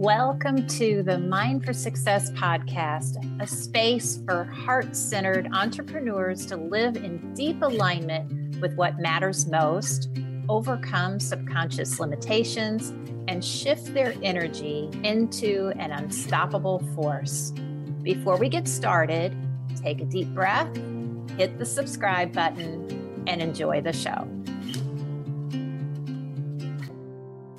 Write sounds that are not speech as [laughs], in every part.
Welcome to the Mind for Success podcast, a space for heart centered entrepreneurs to live in deep alignment with what matters most, overcome subconscious limitations, and shift their energy into an unstoppable force. Before we get started, take a deep breath, hit the subscribe button, and enjoy the show.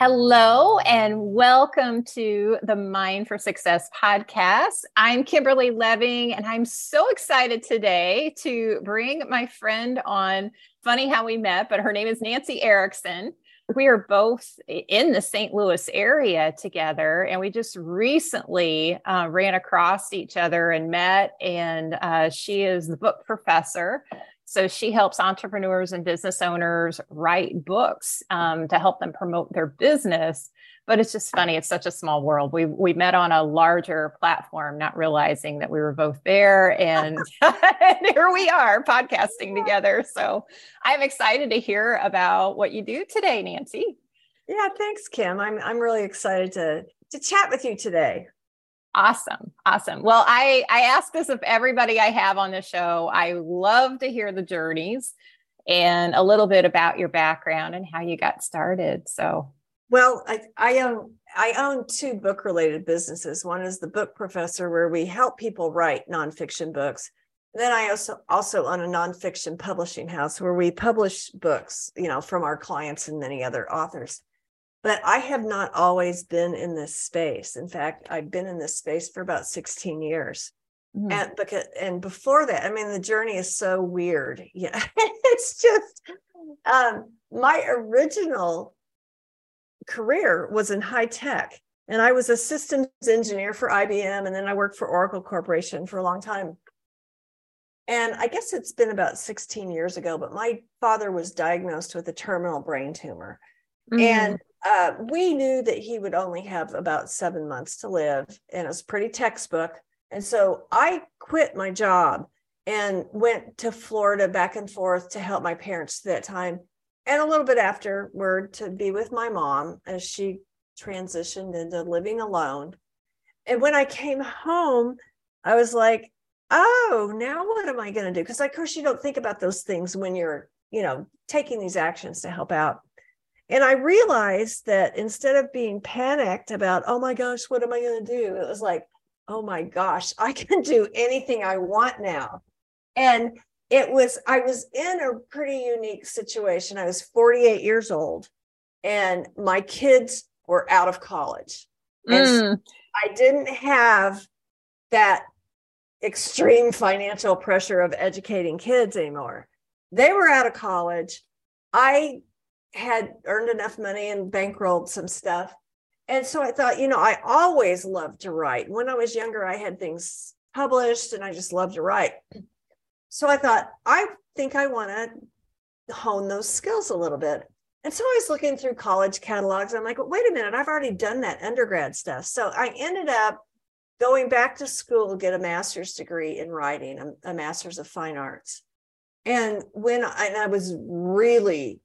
Hello, and welcome to the Mind for Success podcast. I'm Kimberly Leving, and I'm so excited today to bring my friend on. Funny how we met, but her name is Nancy Erickson. We are both in the St. Louis area together, and we just recently uh, ran across each other and met. And uh, she is the book professor so she helps entrepreneurs and business owners write books um, to help them promote their business. But it's just funny; it's such a small world. We we met on a larger platform, not realizing that we were both there, and [laughs] [laughs] here we are podcasting together. So I'm excited to hear about what you do today, Nancy. Yeah, thanks, Kim. I'm I'm really excited to to chat with you today. Awesome. Awesome. Well, I I ask this of everybody I have on the show. I love to hear the journeys and a little bit about your background and how you got started. So, well, I I own I own two book related businesses. One is the book professor where we help people write nonfiction books. And then I also also own a nonfiction publishing house where we publish books, you know, from our clients and many other authors but I have not always been in this space. In fact, I've been in this space for about 16 years. Mm-hmm. And because and before that, I mean the journey is so weird. [laughs] Yeah. it's just um my original career was in high tech and I was a systems engineer for IBM and then I worked for Oracle Corporation for a long time. And I guess it's been about 16 years ago, but my father was diagnosed with a terminal brain tumor. Mm-hmm. And uh, we knew that he would only have about seven months to live, and it was pretty textbook. And so I quit my job and went to Florida back and forth to help my parents that time. And a little bit afterward to be with my mom as she transitioned into living alone. And when I came home, I was like, oh, now what am I going to do? Because, of course, you don't think about those things when you're, you know, taking these actions to help out. And I realized that instead of being panicked about, oh my gosh, what am I going to do? It was like, oh my gosh, I can do anything I want now. And it was, I was in a pretty unique situation. I was 48 years old and my kids were out of college. And mm. so I didn't have that extreme financial pressure of educating kids anymore. They were out of college. I had earned enough money and bankrolled some stuff. And so I thought, you know, I always loved to write. When I was younger, I had things published and I just loved to write. So I thought, I think I want to hone those skills a little bit. And so I was looking through college catalogs. I'm like, well, wait a minute, I've already done that undergrad stuff. So I ended up going back to school, to get a master's degree in writing, a, a master's of fine arts. And when I, and I was really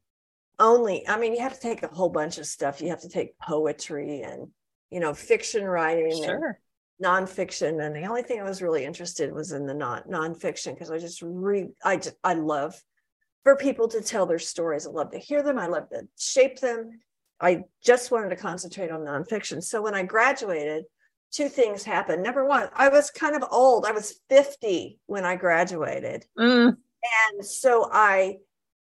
only i mean you have to take a whole bunch of stuff. You have to take poetry and you know fiction writing sure. and nonfiction and the only thing i was really interested was in the non nonfiction because i just re i just i love for people to tell their stories. I love to hear them. I love to shape them. I just wanted to concentrate on nonfiction. So when i graduated two things happened. Number one i was kind of old. I was 50 when i graduated. Mm. and so i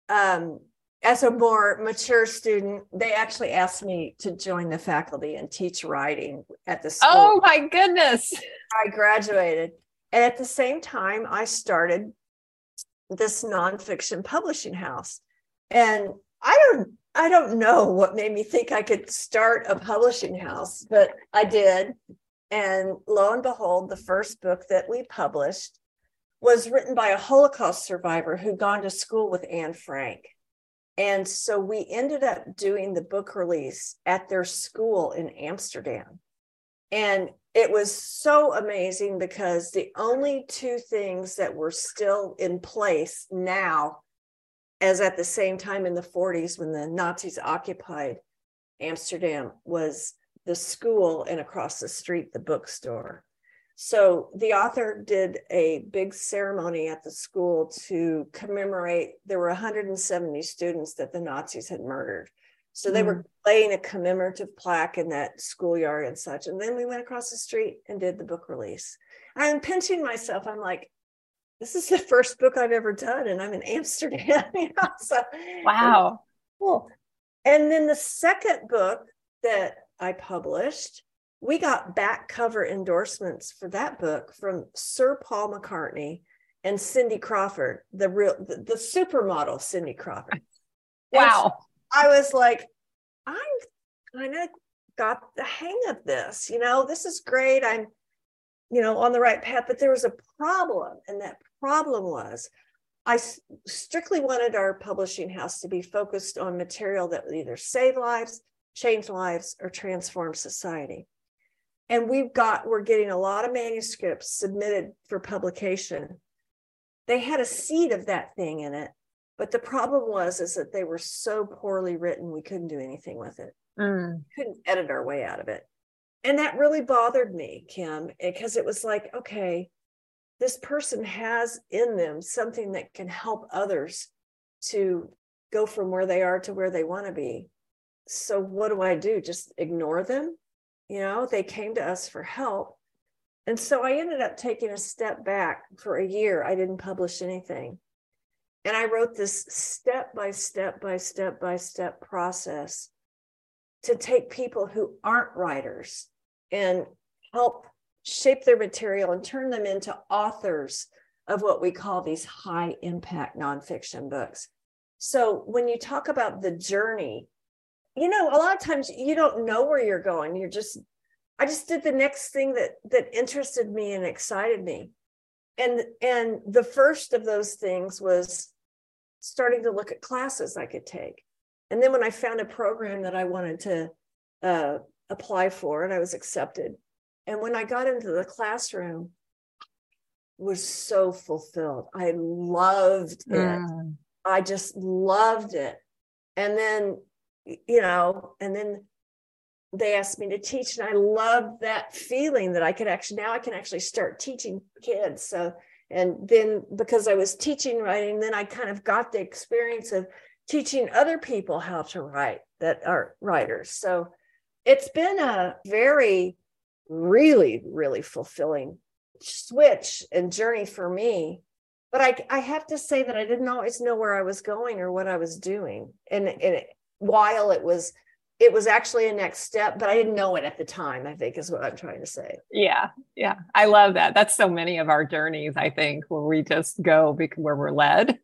um as a more mature student, they actually asked me to join the faculty and teach writing at the school. Oh my goodness. I graduated. And at the same time, I started this nonfiction publishing house. And I don't I don't know what made me think I could start a publishing house, but I did. And lo and behold, the first book that we published was written by a Holocaust survivor who'd gone to school with Anne Frank. And so we ended up doing the book release at their school in Amsterdam. And it was so amazing because the only two things that were still in place now, as at the same time in the 40s when the Nazis occupied Amsterdam, was the school and across the street the bookstore so the author did a big ceremony at the school to commemorate there were 170 students that the nazis had murdered so they mm. were laying a commemorative plaque in that schoolyard and such and then we went across the street and did the book release i'm pinching myself i'm like this is the first book i've ever done and i'm in amsterdam [laughs] you know? so wow cool and then the second book that i published we got back cover endorsements for that book from Sir Paul McCartney and Cindy Crawford, the real the, the supermodel Cindy Crawford. [laughs] Wow. I was like, I'm kind of got the hang of this, you know, this is great. I'm, you know, on the right path, but there was a problem. And that problem was I strictly wanted our publishing house to be focused on material that would either save lives, change lives, or transform society and we've got we're getting a lot of manuscripts submitted for publication. They had a seed of that thing in it but the problem was is that they were so poorly written we couldn't do anything with it. Mm. couldn't edit our way out of it. And that really bothered me kim because it was like okay this person has in them something that can help others to go from where they are to where they want to be. So what do i do? Just ignore them you know, they came to us for help. And so I ended up taking a step back for a year. I didn't publish anything. And I wrote this step by step by step by step process to take people who aren't writers and help shape their material and turn them into authors of what we call these high impact nonfiction books. So when you talk about the journey you know a lot of times you don't know where you're going. You're just i just did the next thing that that interested me and excited me. And and the first of those things was starting to look at classes i could take. And then when i found a program that i wanted to uh, apply for and i was accepted. And when i got into the classroom was so fulfilled. I loved it. Mm. i just loved it. And then you know, and then they asked me to teach and i love that feeling that i could actually now i can actually start teaching kids so and then because i was teaching writing then i kind of got the experience of teaching other people how to write that are writers so it's been a very really really fulfilling switch and journey for me but i i have to say that i didn't always know where i was going or what i was doing and, and it, while it was it was actually a next step, but I didn't know it at the time, I think is what I'm trying to say. Yeah. Yeah. I love that. That's so many of our journeys, I think, where we just go where we're led.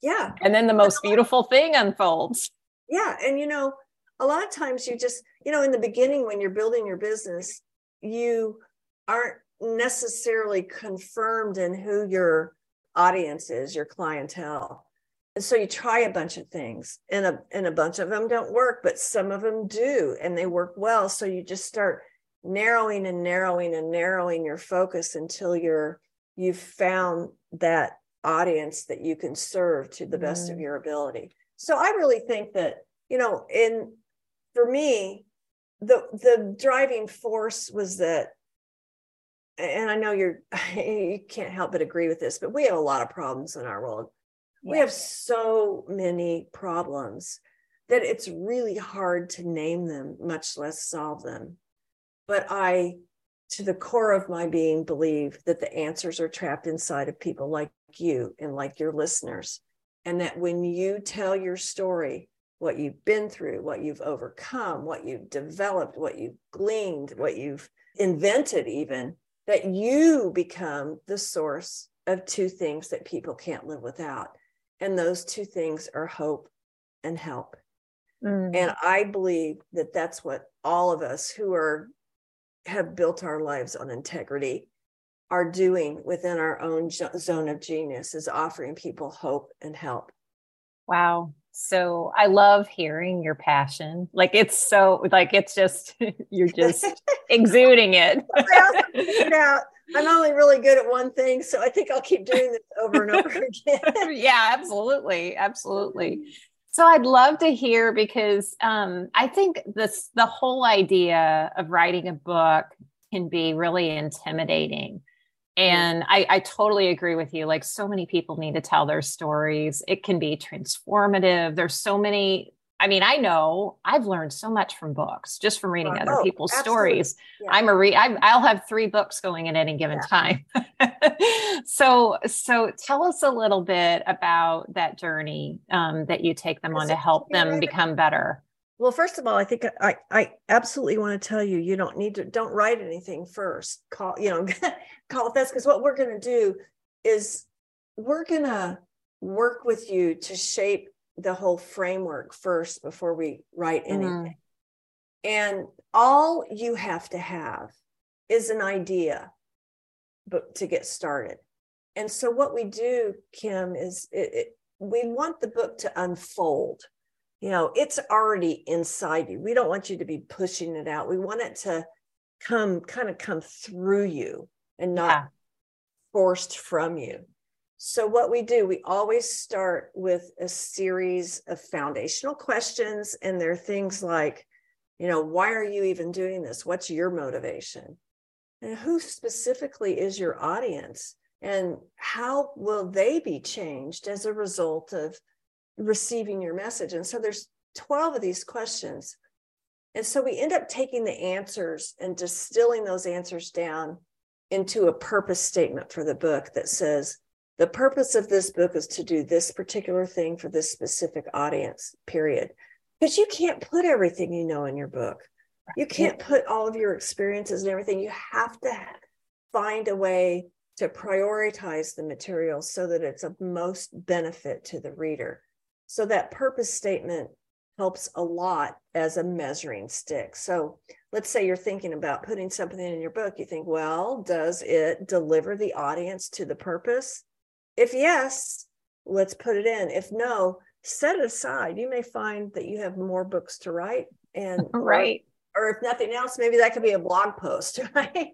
Yeah. And then the most beautiful thing unfolds. Yeah. And you know, a lot of times you just, you know, in the beginning when you're building your business, you aren't necessarily confirmed in who your audience is, your clientele and so you try a bunch of things and a and a bunch of them don't work but some of them do and they work well. So you just start narrowing and narrowing and narrowing your focus until you're you've found that audience that you can serve to the best of mm. your ability. So i really think that you know in for me the the driving force was that and i know you're [laughs] you can't help but agree with this but we have a lot of problems in our world we have so many problems that it's really hard to name them, much less solve them. But I, to the core of my being, believe that the answers are trapped inside of people like you and like your listeners. And that when you tell your story, what you've been through, what you've overcome, what you've developed, what you've gleaned, what you've invented, even, that you become the source of two things that people can't live without and those two things are hope and help. Mm. And I believe that that's what all of us who are have built our lives on integrity are doing within our own zone of genius is offering people hope and help. Wow. So I love hearing your passion. Like it's so like it's just [laughs] you're just [laughs] exuding it. out I'm only really good at one thing, so I think I'll keep doing this over and over [laughs] again. yeah, absolutely, absolutely. So I'd love to hear because um, I think this the whole idea of writing a book can be really intimidating. And I, I totally agree with you. Like so many people need to tell their stories. It can be transformative. There's so many I mean, I know I've learned so much from books just from reading other oh, people's absolutely. stories. Yeah. I'm a read. I'll have three books going at any given yeah. time. [laughs] so, so tell us a little bit about that journey um, that you take them on to help them become better. Well, first of all, I think I, I absolutely want to tell you, you don't need to, don't write anything first. Call, you know, [laughs] call it this because what we're going to do is we're going to work with you to shape the whole framework first before we write mm-hmm. anything. Mm. And all you have to have is an idea but to get started. And so what we do, Kim, is it, it, we want the book to unfold. You know, it's already inside you. We don't want you to be pushing it out. We want it to come kind of come through you and not yeah. forced from you. So, what we do, we always start with a series of foundational questions. And they're things like, you know, why are you even doing this? What's your motivation? And who specifically is your audience? And how will they be changed as a result of receiving your message? And so there's 12 of these questions. And so we end up taking the answers and distilling those answers down into a purpose statement for the book that says, the purpose of this book is to do this particular thing for this specific audience, period. Because you can't put everything you know in your book. You can't put all of your experiences and everything. You have to find a way to prioritize the material so that it's of most benefit to the reader. So that purpose statement helps a lot as a measuring stick. So let's say you're thinking about putting something in your book. You think, well, does it deliver the audience to the purpose? If yes, let's put it in. If no, set it aside. You may find that you have more books to write and [laughs] right. Or, or if nothing else, maybe that could be a blog post, [laughs] right?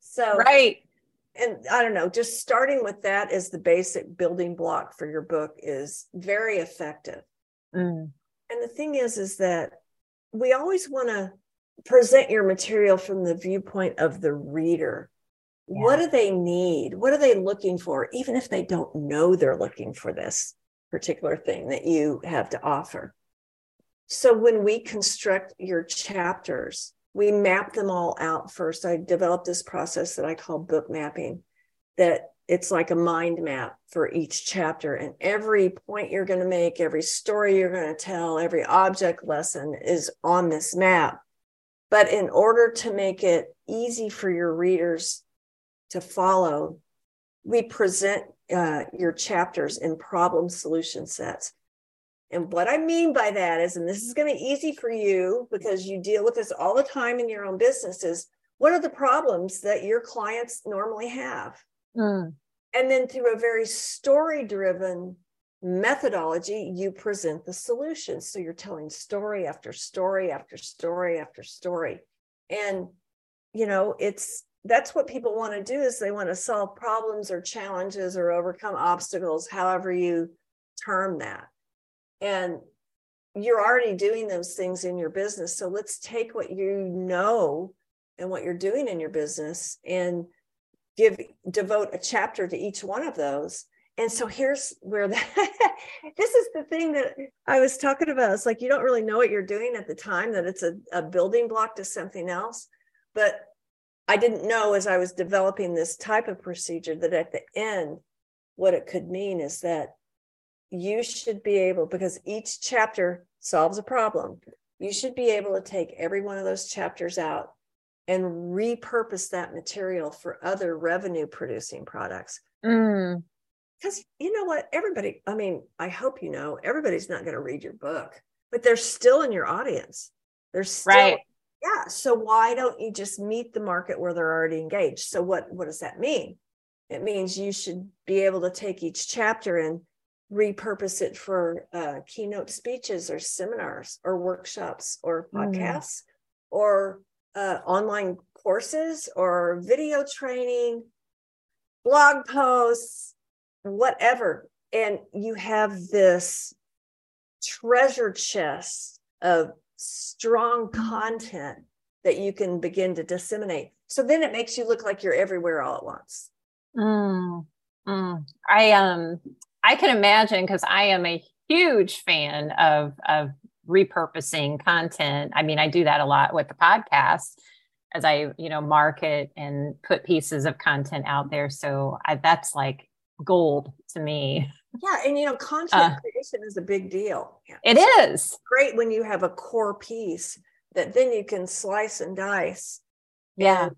So right. And I don't know, just starting with that as the basic building block for your book is very effective. Mm. And the thing is, is that we always want to present your material from the viewpoint of the reader. What do they need? What are they looking for? Even if they don't know they're looking for this particular thing that you have to offer. So when we construct your chapters, we map them all out first. I developed this process that I call book mapping, that it's like a mind map for each chapter. And every point you're going to make, every story you're going to tell, every object lesson is on this map. But in order to make it easy for your readers to follow, we present uh, your chapters in problem solution sets. And what I mean by that is, and this is going to be easy for you because you deal with this all the time in your own business, is what are the problems that your clients normally have? Mm. And then through a very story driven methodology, you present the solutions. So you're telling story after story after story after story. And, you know, it's that's what people want to do is they want to solve problems or challenges or overcome obstacles however you term that. And you're already doing those things in your business. So let's take what you know and what you're doing in your business and give devote a chapter to each one of those. And so here's where the, [laughs] this is the thing that i was talking about. It's like you don't really know what you're doing at the time that it's a, a building block to something else but I didn't know as I was developing this type of procedure that at the end, what it could mean is that you should be able, because each chapter solves a problem, you should be able to take every one of those chapters out and repurpose that material for other revenue producing products. Mm. Because you know what? Everybody, I mean, I hope you know, everybody's not going to read your book, but they're still in your audience. They're still right yeah so why don't you just meet the market where they're already engaged so what what does that mean it means you should be able to take each chapter and repurpose it for uh, keynote speeches or seminars or workshops or mm. podcasts mm. or uh, online courses or video training blog posts whatever and you have this treasure chest of strong content that you can begin to disseminate. So then it makes you look like you're everywhere all at once. Mm, mm. I um I can imagine because I am a huge fan of of repurposing content. I mean, I do that a lot with the podcast as I, you know, market and put pieces of content out there. So I, that's like gold to me. Yeah, and you know, content uh, creation is a big deal. It is great when you have a core piece that then you can slice and dice. Yeah.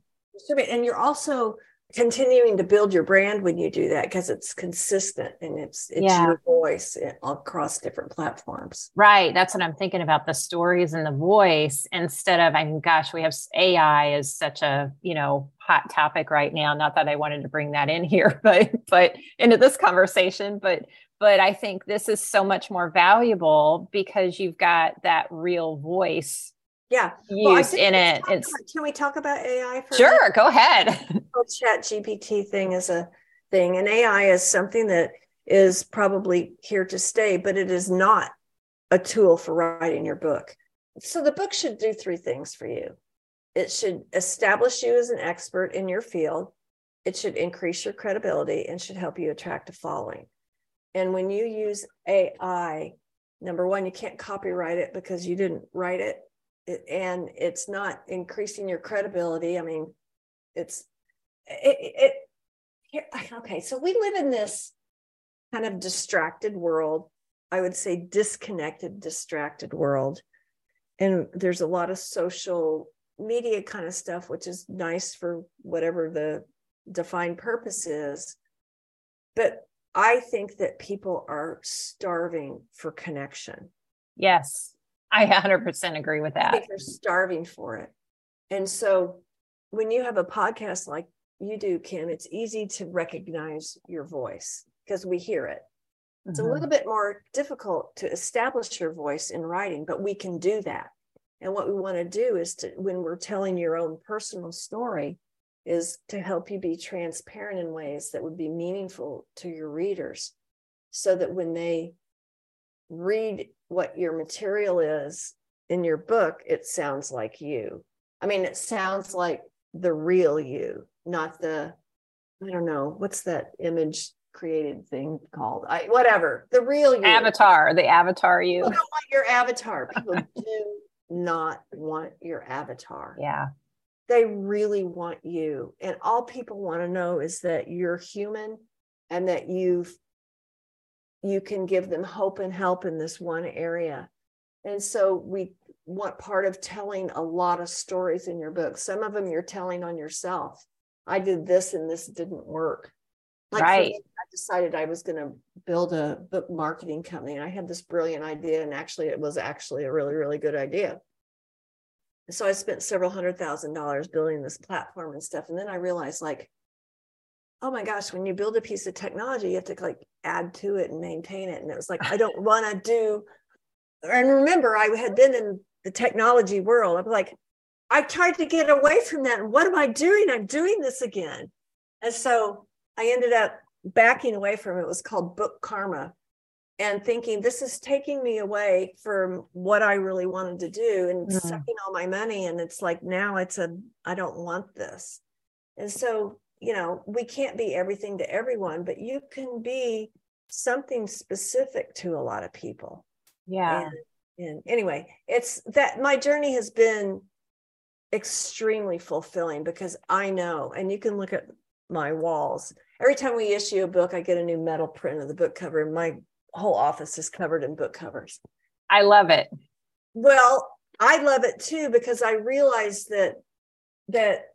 And, and you're also continuing to build your brand when you do that because it's consistent and it's it's yeah. your voice eh, across different platforms right that's what i'm thinking about the stories and the voice instead of i mean gosh we have ai is such a you know hot topic right now not that i wanted to bring that in [laughs] here but but into this conversation but but i think this is so much more valuable because you've got that real voice yeah used well, in it. It's about, can we talk about AI for sure? Go ahead. [laughs] The ChatGPT thing is a thing, and AI is something that is probably here to stay, but it is not a tool for writing your book. So the book should do three things for you. It should establish you as an expert in your field. It should increase your credibility and should help you attract a following. And when you use AI, number one, you can't copyright it because you didn't write it and it's not increasing your credibility. I mean, it's it, it [sighs] okay. So we live in this kind of distracted world. I would say disconnected, distracted world. And there's a lot of social media kind of stuff, which is nice for whatever the defined purpose is. But I think that people are starving for connection. Yes. I 100% agree with that. they're starving for it. And so when you have a podcast like you do, Kim, it's easy to recognize your voice because we hear it. It's mm-hmm. a little bit more difficult to establish your voice in writing, but we can do that. And what we want to do is to, when we're telling your own personal story, is to help you be transparent in ways that would be meaningful to your readers so that when they read what your material is in your book, it sounds like you. I mean, it sounds like the real you, not the, I don't know, what's that image created thing called? I whatever, the real you. Avatar, the avatar you. People don't want your avatar. People do not want your avatar. Yeah. They really want you. And all people want to know is that you're human and that you've you can give them hope and help in this one area. And so we want part of telling a lot of stories in your book. Some of them you're telling on yourself. I did this and this didn't work. Like right. Me, I decided I was going to build a book marketing company. And I had this brilliant idea. And actually, it was actually a really, really good idea. So I spent several hundred thousand dollars building this platform and stuff. And then I realized, like, oh my gosh, when you build a piece of technology, you have to like add to it and maintain it. And it was like, I don't [laughs] want to do. And remember, I had been in the technology world. I'm like, I tried to get away from that. And what am I doing? I'm doing this again. And so I ended up backing away from it. It was called Book Karma and thinking this is taking me away from what I really wanted to do and mm-hmm. sucking all my money. And it's like now it's a, I don't want this. And so you know, we can't be everything to everyone, but you can be something specific to a lot of people. Yeah. And, and anyway, it's that my journey has been extremely fulfilling because I know, and you can look at my walls. Every time we issue a book, I get a new metal print of the book cover, and my whole office is covered in book covers. I love it. Well, I love it too because I realize that that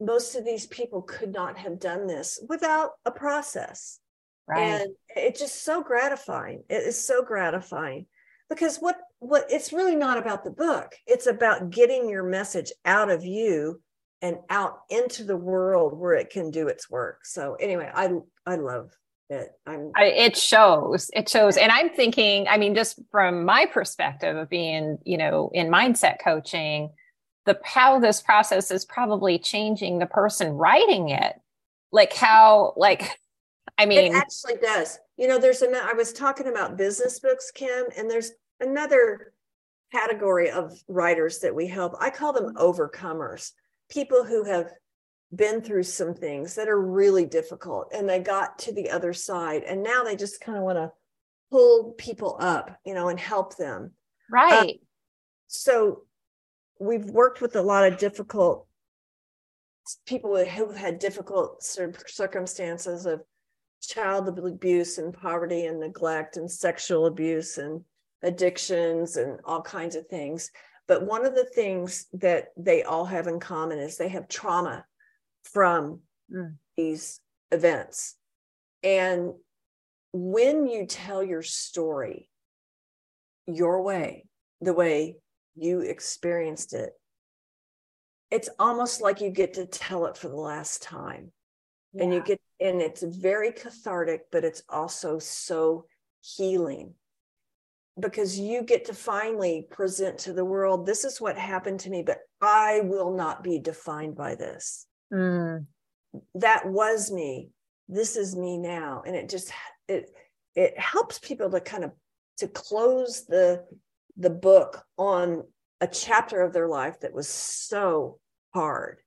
most of these people could not have done this without a process. Right. And it's just so gratifying. It is so gratifying because what what it's really not about the book. It's about getting your message out of you and out into the world where it can do its work. So anyway, I I love it. I'm I, it shows. It shows. And I'm thinking, I mean, just from my perspective of being, you know, in mindset coaching, the how this process is probably changing the person writing it like how like i mean it actually does you know there's a i was talking about business books kim and there's another category of writers that we help. I call them overcomers, people who have been through some things that are really difficult and they got to the other side and now they just kind of want to pull people up, you know, and help them. Right. Uh, so we've worked with a lot of difficult people who have had difficult circumstances of child abuse and poverty and neglect and sexual abuse and addictions and all kinds of things. But one of the things that they all have in common is they have trauma from mm. these events. And when you tell your story your way, the way you experienced it, it's almost like you get to tell it for the last time. Yeah. And you get, and it's very cathartic, but it's also so healing because you get to finally present to the world this is what happened to me, but I will not be defined by this. Mm. That was me. This is me now. And it just, it, it helps people to kind of to close the the book on a chapter of their life that was so hard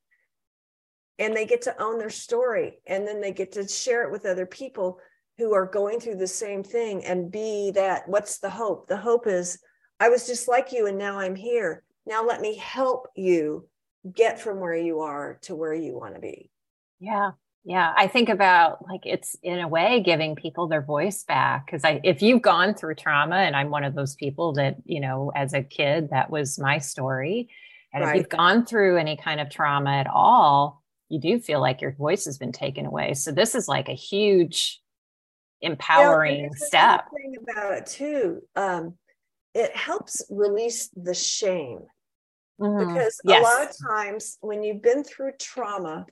and they get to own their story and then they get to share it with other people who are going through the same thing and be that what's the hope the hope is i was just like you and now i'm here now let me help you get from where you are to where you want to be yeah yeah, I think about like it's in a way giving people their voice back because I if you've gone through trauma and I'm one of those people that, you know, as a kid that was my story. And right. if you've gone through any kind of trauma at all, you do feel like your voice has been taken away. So this is like a huge empowering yeah, step. Thing about it too, um, it helps release the shame mm-hmm. because yes. a lot of times when you've been through trauma,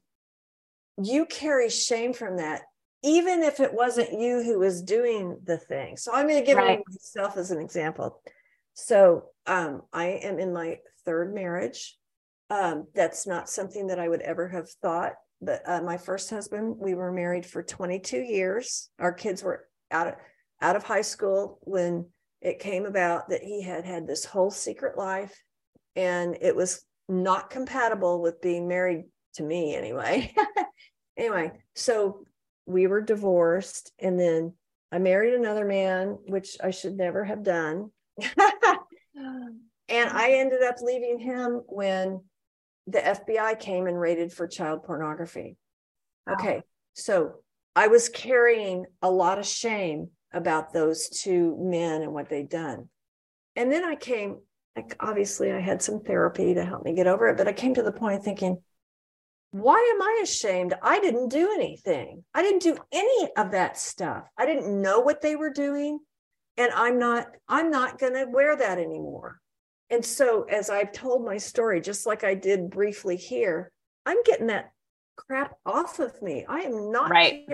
you carry shame from that, even if it wasn't you who was doing the thing. So I'm going to give right. myself as an example. So um, I am in my third marriage. Um, that's not something that I would ever have thought. But uh, my first husband, we were married for 22 years. Our kids were out of out of high school when it came about that he had had this whole secret life, and it was not compatible with being married to me anyway. [laughs] anyway, so we were divorced and then I married another man, which I should never have done. [laughs] [gasps] and I ended up leaving him when the FBI came and raided for child pornography. Wow. Okay. So I was carrying a lot of shame about those two men and what they'd done. And then I came, like, obviously, I had some therapy to help me get over it, but I came to the point thinking, why am I ashamed? I didn't do anything. I didn't do any of that stuff. I didn't know what they were doing. And I'm not, I'm not going to wear that anymore. And so, as I've told my story, just like I did briefly here, I'm getting that crap off of me. I am not right.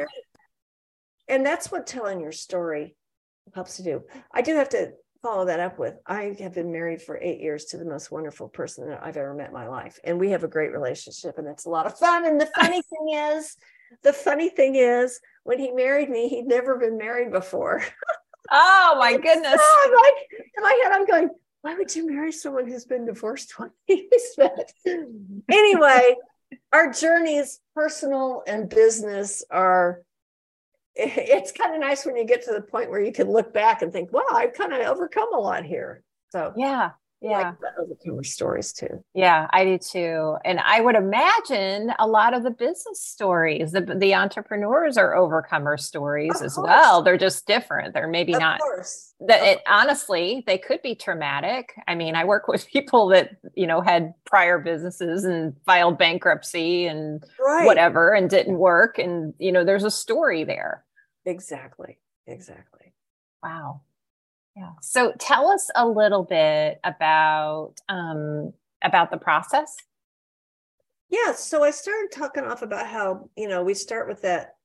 And that's what telling your story helps to do. I do have to follow that up with I have been married for eight years to the most wonderful person that I've ever met in my life. And we have a great relationship and it's a lot of fun. And the funny [laughs] thing is, the funny thing is, when he married me, he'd never been married before. Oh my [laughs] goodness. So I'm like, in my head, I'm going, why would you marry someone who's been divorced twice? [laughs] anyway, our journeys, personal and business, are [laughs] it's kind of nice when you get to the point where you can look back and think, wow, I've kind of overcome a lot here. So yeah, yeah, like overcomer stories too. Yeah, I do too. And I would imagine a lot of the business stories, the the entrepreneurs are overcomer stories of as course. well. They're just different. They're maybe of not course. that it honestly they could be traumatic. I mean, I work [laughs] with people that you know had prior businesses and filed bankruptcy and right. whatever and didn't work, and you know, there's a story there. Exactly. Exactly. Wow. Yeah. So tell us a little bit about um, about the process. Yeah. So I started talking off about how you know we start with that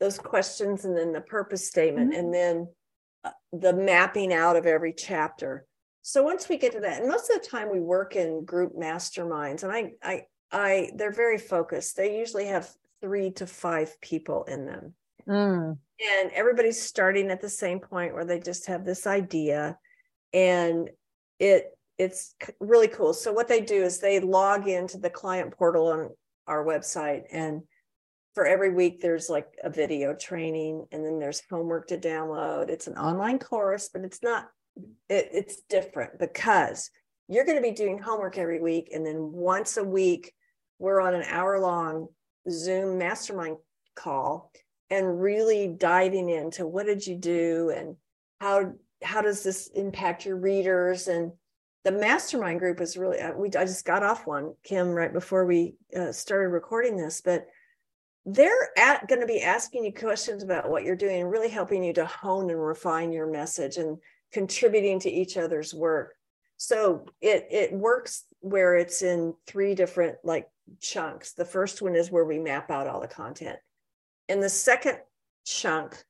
those questions and then the purpose statement mm-hmm. and then uh, the mapping out of every chapter. So once we get to that, and most of the time we work in group masterminds, and I I I they're very focused. They usually have three to five people in them. Mm. And everybody's starting at the same point where they just have this idea. And it it's really cool. So what they do is they log into the client portal on our website. And for every week there's like a video training and then there's homework to download. It's an online course, but it's not it, it's different because you're going to be doing homework every week. And then once a week we're on an hour long Zoom mastermind call and really diving into what did you do and how how does this impact your readers? And the mastermind group is really uh, we i just got off one kim right before we uh, started recording this but they're going to be asking you questions about what you're doing and really helping you to hone and refine your message and contributing to each other's work. So it it works where it's in three different like chunks. The first one is where we map out all the content in the second chunk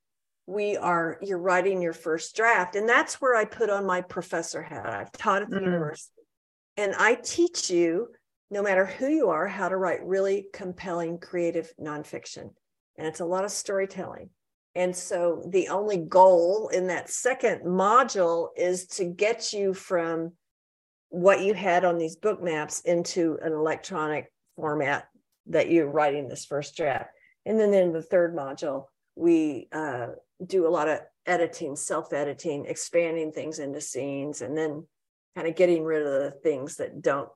we are you're writing your first draft. And that's where i put on my professor hat. I've taught at the mm. university. And i teach you no matter who you are how to write really compelling creative nonfiction. And it's a lot of storytelling. And so the only goal in that second module is to get you from what you had on these book maps into an electronic format that you're writing this first draft and then in the third module we uh, do a lot of editing, self editing, expanding things into scenes, and then kind of getting rid of the things that don't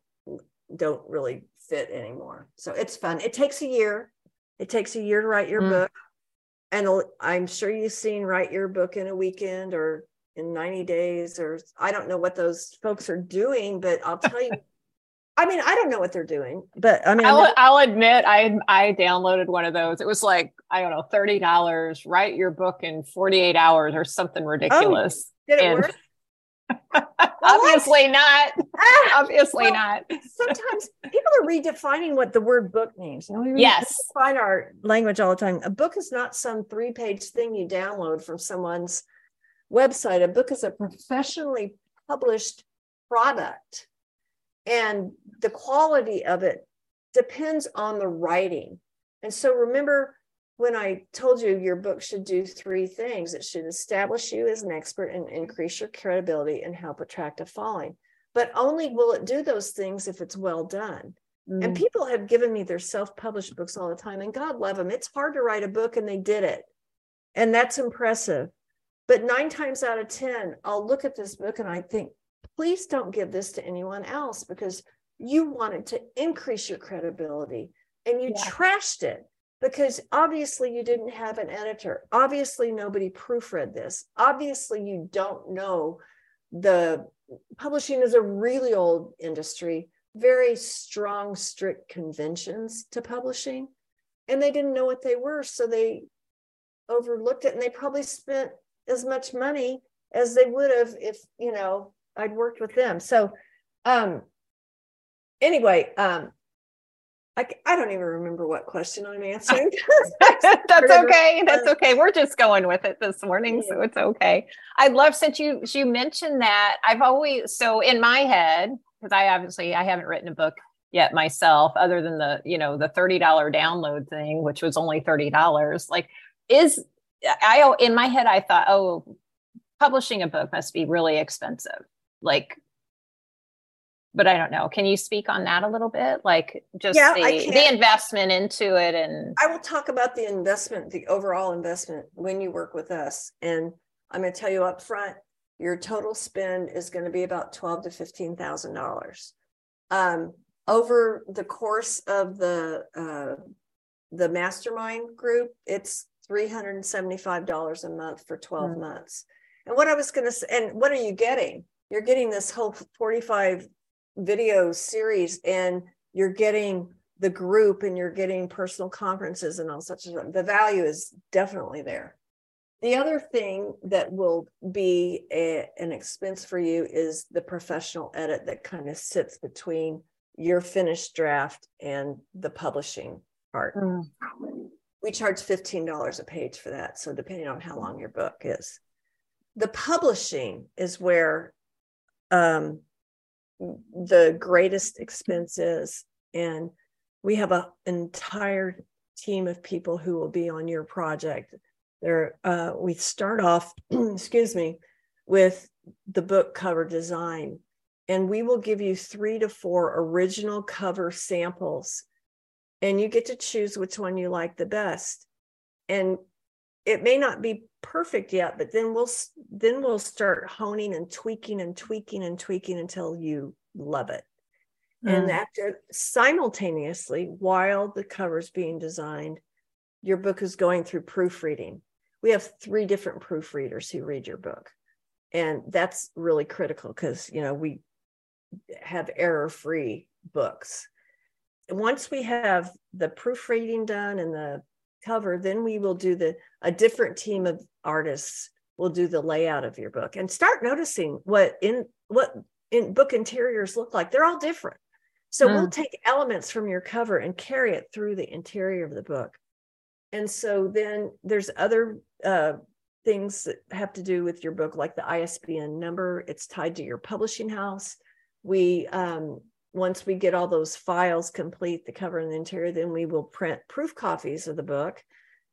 don't really fit anymore. So it's fun. It takes a year. It takes a year to write your mm. book. And I'm sure you've seen write your book in a weekend or in 90 days, or I don't know what those folks are doing, but I'll tell you I mean, I don't know what they're doing, but I mean, I'll, I'll, admit I I downloaded one of those. It was like I don't know, thirty dollars. Write your book in forty eight hours or something oh, ridiculous. Oh, did it and, work? [laughs] obviously not. Ah, obviously well, not. sometimes people are redefining what the word book means. You know, we yes, find our language all the time. A book is not some three page thing you download from someone's website. A book is a professionally published product and the quality of it depends on the writing. And so remember when I told you your book should do three things it should establish you as an expert and increase your credibility and help attract a following. But only will it do those things if it's well done. Mm. And people have given me their self published books all the time, and God love them. It's hard to write a book, and they did it. And that's impressive. But nine times out of 10, I'll look at this book and I think, please don't give this to anyone else because you wanted to increase your credibility and you yeah. trashed it because obviously you didn't have an editor. Obviously, nobody proofread this. Obviously, you don't know the publishing is a really old industry, very strong, strict conventions to publishing. And they didn't know what they were. So they overlooked it and they probably spent as much money as they would have if, you know, I'd worked with them. So, um, anyway, um, I, I don't even remember what question I'm answering. [laughs] [laughs] That's okay. That's okay. We're just going with it this morning, so it's okay. I love since you you mentioned that. I've always so in my head because I obviously I haven't written a book yet myself, other than the you know the thirty dollar download thing, which was only thirty dollars. Like, is I in my head I thought, oh, publishing a book must be really expensive like but I don't know. Can you speak on that a little bit? Like just yeah, the, the investment into it and I will talk about the investment, the overall investment when you work with us. And I'm going to tell you up front, your total spend is going to be about twelve to fifteen thousand dollars. Um, over the course of the uh, the mastermind group, it's three hundred and seventy five dollars a month for 12 mm-hmm. months. And what I was going to say, and what are you getting? You're getting this whole 45 video series and you're getting the group and you're getting personal conferences and all such the value is definitely there the other thing that will be a, an expense for you is the professional edit that kind of sits between your finished draft and the publishing part. Mm. We charge $15 a page for that. So, depending on how long your book is, the publishing is where um, the greatest expenses. And we have an entire team of people who will be on your project. There, uh, we start off, [clears throat] excuse me, with the book cover design and we will give you three to four original cover samples and you get to choose which one you like the best and it may not be perfect yet but then we'll then we'll start honing and tweaking and tweaking and tweaking until you love it. Mm. and after simultaneously while the cover's being designed your book is going through proofreading. We have three different proofreaders who read your book. And that's really critical because you know we have error free books. Once we have the proofreading done and the cover then we will do the a different team of artists will do the layout of your book and start noticing what in what in book interiors look like. They're all different. So mm. we'll take elements from your cover and carry it through the interior of the book. And so then there's other uh, things that have to do with your book like the isbn number. It's tied to your publishing house. We um, once we get all those files complete, the cover and the interior, then we will print proof copies of the book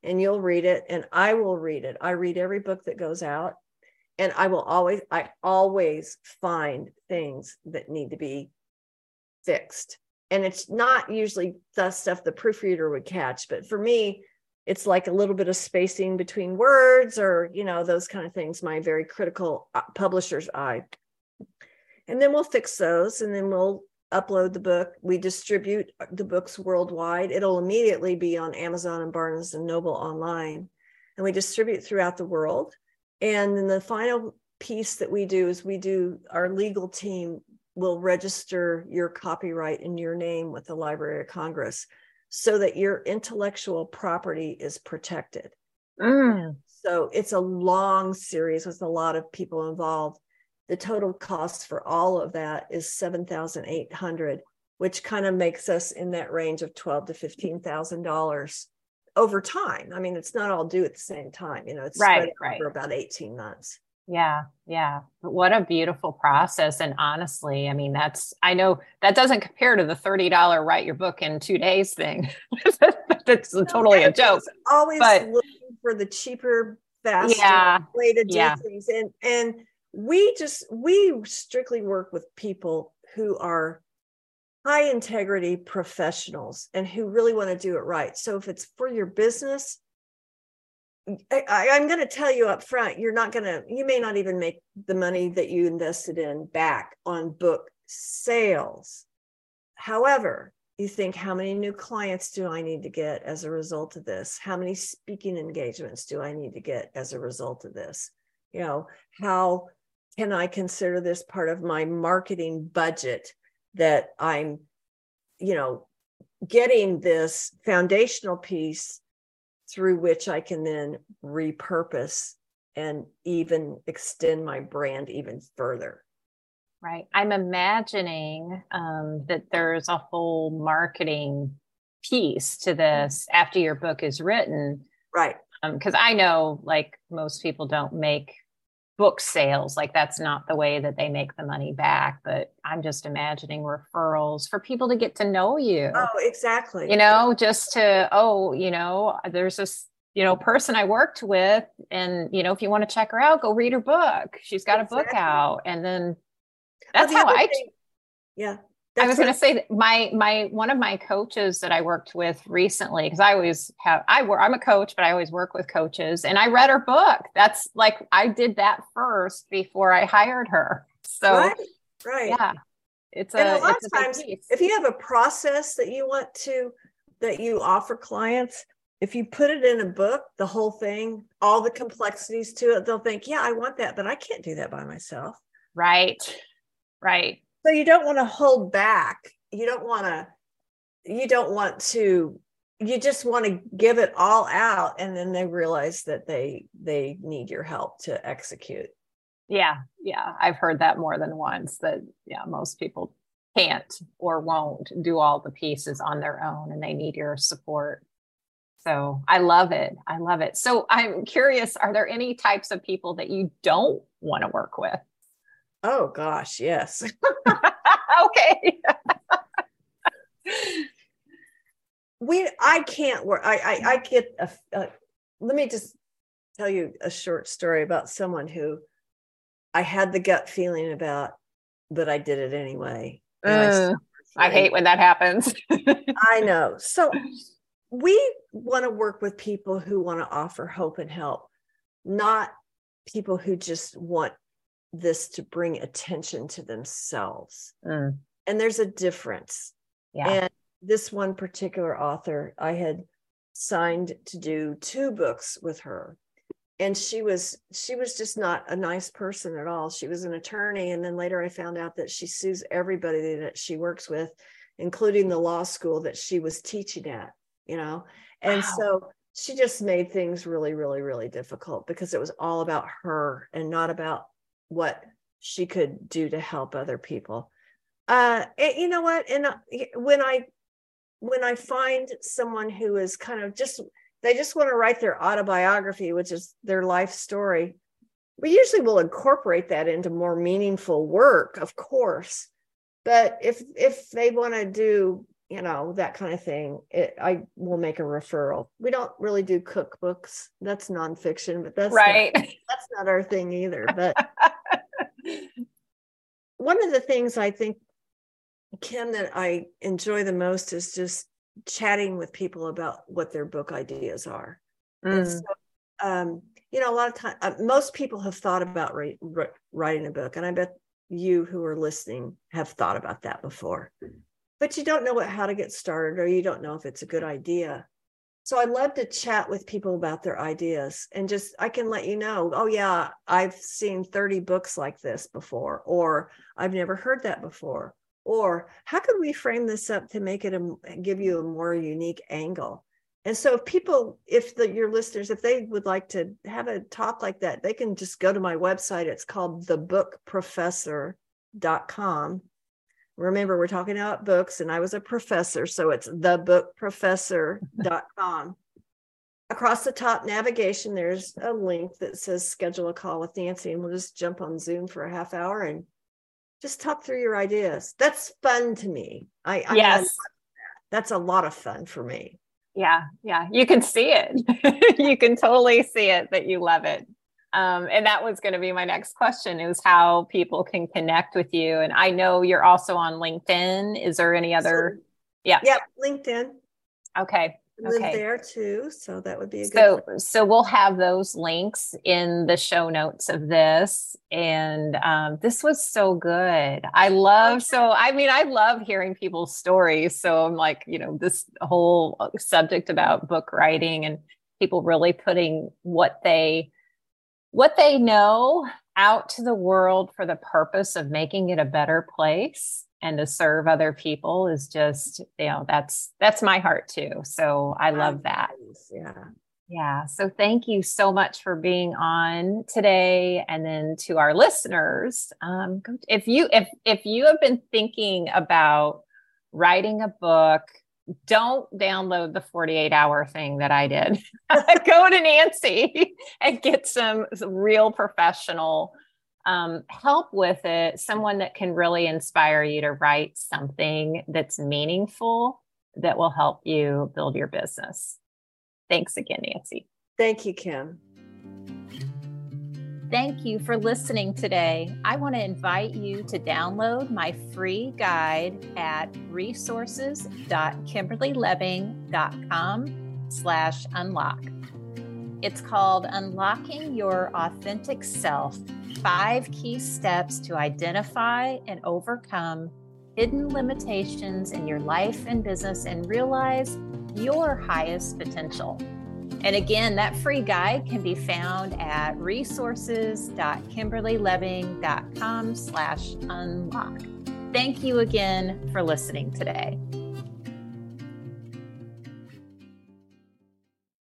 and you'll read it and I will read it. I read every book that goes out and I will always, I always find things that need to be fixed. And it's not usually the stuff the proofreader would catch, but for me, it's like a little bit of spacing between words or, you know, those kind of things, my very critical uh, publisher's eye. And then we'll fix those and then we'll upload the book. We distribute the books worldwide. It'll immediately be on Amazon and Barnes and Noble online. And we distribute throughout the world. And then the final piece that we do is we do our legal team will register your copyright in your name with the Library of Congress so that your intellectual property is protected. Mm. So it's a long series with a lot of people involved the total cost for all of that is 7,800, which kind of makes us in that range of 12 to $15,000 over time. I mean, it's not all due at the same time, you know, it's right, right. over about 18 months. Yeah, yeah. What a beautiful process. And honestly, I mean, that's, I know that doesn't compare to the $30 write your book in two days thing. [laughs] that's totally a joke. Always but, looking for the cheaper, faster yeah, way to do yeah. things. And, and, we just we strictly work with people who are high integrity professionals and who really want to do it right. So if it's for your business I, am going to tell you up front you're not going to you may not even make the money that you invested in back on book sales. However you think how many new clients do i need to get as a result of this? How many speaking engagements do i need to get as a result of this? You know how can I consider this part of my marketing budget that I'm, you know, getting this foundational piece through which I can then repurpose and even extend my brand even further. Right. I'm imagining um, that there's a whole marketing piece to this after your book is written. Right. Because um, I know, like, most people don't make book sales like that's not the way that they make the money back but i'm just imagining referrals for people to get to know you. Oh exactly. You know just to oh you know there's this you know person i worked with and you know if you want to check her out go read her book. She's got exactly. a book out and then that's well, the how i thing, yeah I was going to say my my one of my coaches that I worked with recently because I always have I work I'm a coach but I always work with coaches and I read her book. That's like I did that first before I hired her. So right, right. yeah, it's a, and a lot of times if you have a process that you want to that you offer clients, if you put it in a book, the whole thing, all the complexities to it, they'll think, yeah, I want that, but I can't do that by myself. Right, right so you don't want to hold back. You don't want to you don't want to you just want to give it all out and then they realize that they they need your help to execute. Yeah yeah. I've heard that more than once that yeah most people can't or won't do all the pieces on their own and they need your support. So i love it. I love it. So i'm curious are there any types of people that you don't want to work with Oh gosh, yes. [laughs] okay. [laughs] we I can't work. I I, I get a, a. Let me just tell you a short story about someone who I had the gut feeling about, but I did it anyway. Mm, I, I hate when that happens. [laughs] I know. So we want to work with people who want to offer hope and help, not people who just want this to bring attention to themselves. Mm. And there's a difference. Yeah. And this one particular author, I had signed to do two books with her and she was she was just not a nice person at all she was an attorney and then later i found out that she sues everybody that she works with including the law school that she was teaching at you know and wow. so she just made things really really really difficult because it was all about her and not about what she could do to help other people uh and you know what and uh, when i when i find someone who is kind of just they just want to write their autobiography, which is their life story. We usually will incorporate that into more meaningful work, of course. But if if they want to do, you know, that kind of thing, it, I will make a referral. We don't really do cookbooks. That's nonfiction, but that's right. Not, that's not our thing either. But [laughs] one of the things I think, Kim, that I enjoy the most is just chatting with people about what their book ideas are. Mm. So, um, you know, a lot of time, uh, most people have thought about write, writing a book, and I bet you who are listening have thought about that before, but you don't know what, how to get started, or you don't know if it's a good idea. So I love to chat with people about their ideas and just I can let you know, oh yeah, I've seen 30 books like this before, or I've never heard that before, or how could we frame this up to make it a give you a more unique angle? And so if people if the your listeners if they would like to have a talk like that they can just go to my website. It's called thebookprofessor.com remember we're talking about books and i was a professor so it's thebookprofessor.com across the top navigation there's a link that says schedule a call with nancy and we'll just jump on zoom for a half hour and just talk through your ideas. That's fun to me. I, I yes, that. that's a lot of fun for me. Yeah, yeah, you can see it. [laughs] you can totally see it that you love it. Um, and that was going to be my next question: is how people can connect with you. And I know you're also on LinkedIn. Is there any other? So, yeah, yeah, LinkedIn. Okay, live okay. there too so that would be a so so we'll have those links in the show notes of this and um, this was so good i love so i mean i love hearing people's stories so i'm like you know this whole uh, subject about book writing and people really putting what they what they know out to the world for the purpose of making it a better place and to serve other people is just you know that's that's my heart too. So i love that. yeah. Yeah. So thank you so much for being on today. And then to our listeners um, if you if if you have been thinking about writing a book don't download the 48 hour thing that I did. [laughs] Go to Nancy and get some, real professional um, help with it, someone that can really inspire you to write something that's meaningful that will help you build your business. Thanks again, Nancy. Thank you, Kim. Thank you for listening today. I want to invite you to download my free guide at resources.kimberlyleving.com slash unlock. It's called Unlocking Your Authentic Self five key steps to identify and overcome hidden limitations in your life and business and realize your highest potential. And again, that free guide can be found at resources.kimberlyleving.com slash unlock. Thank you again for listening today.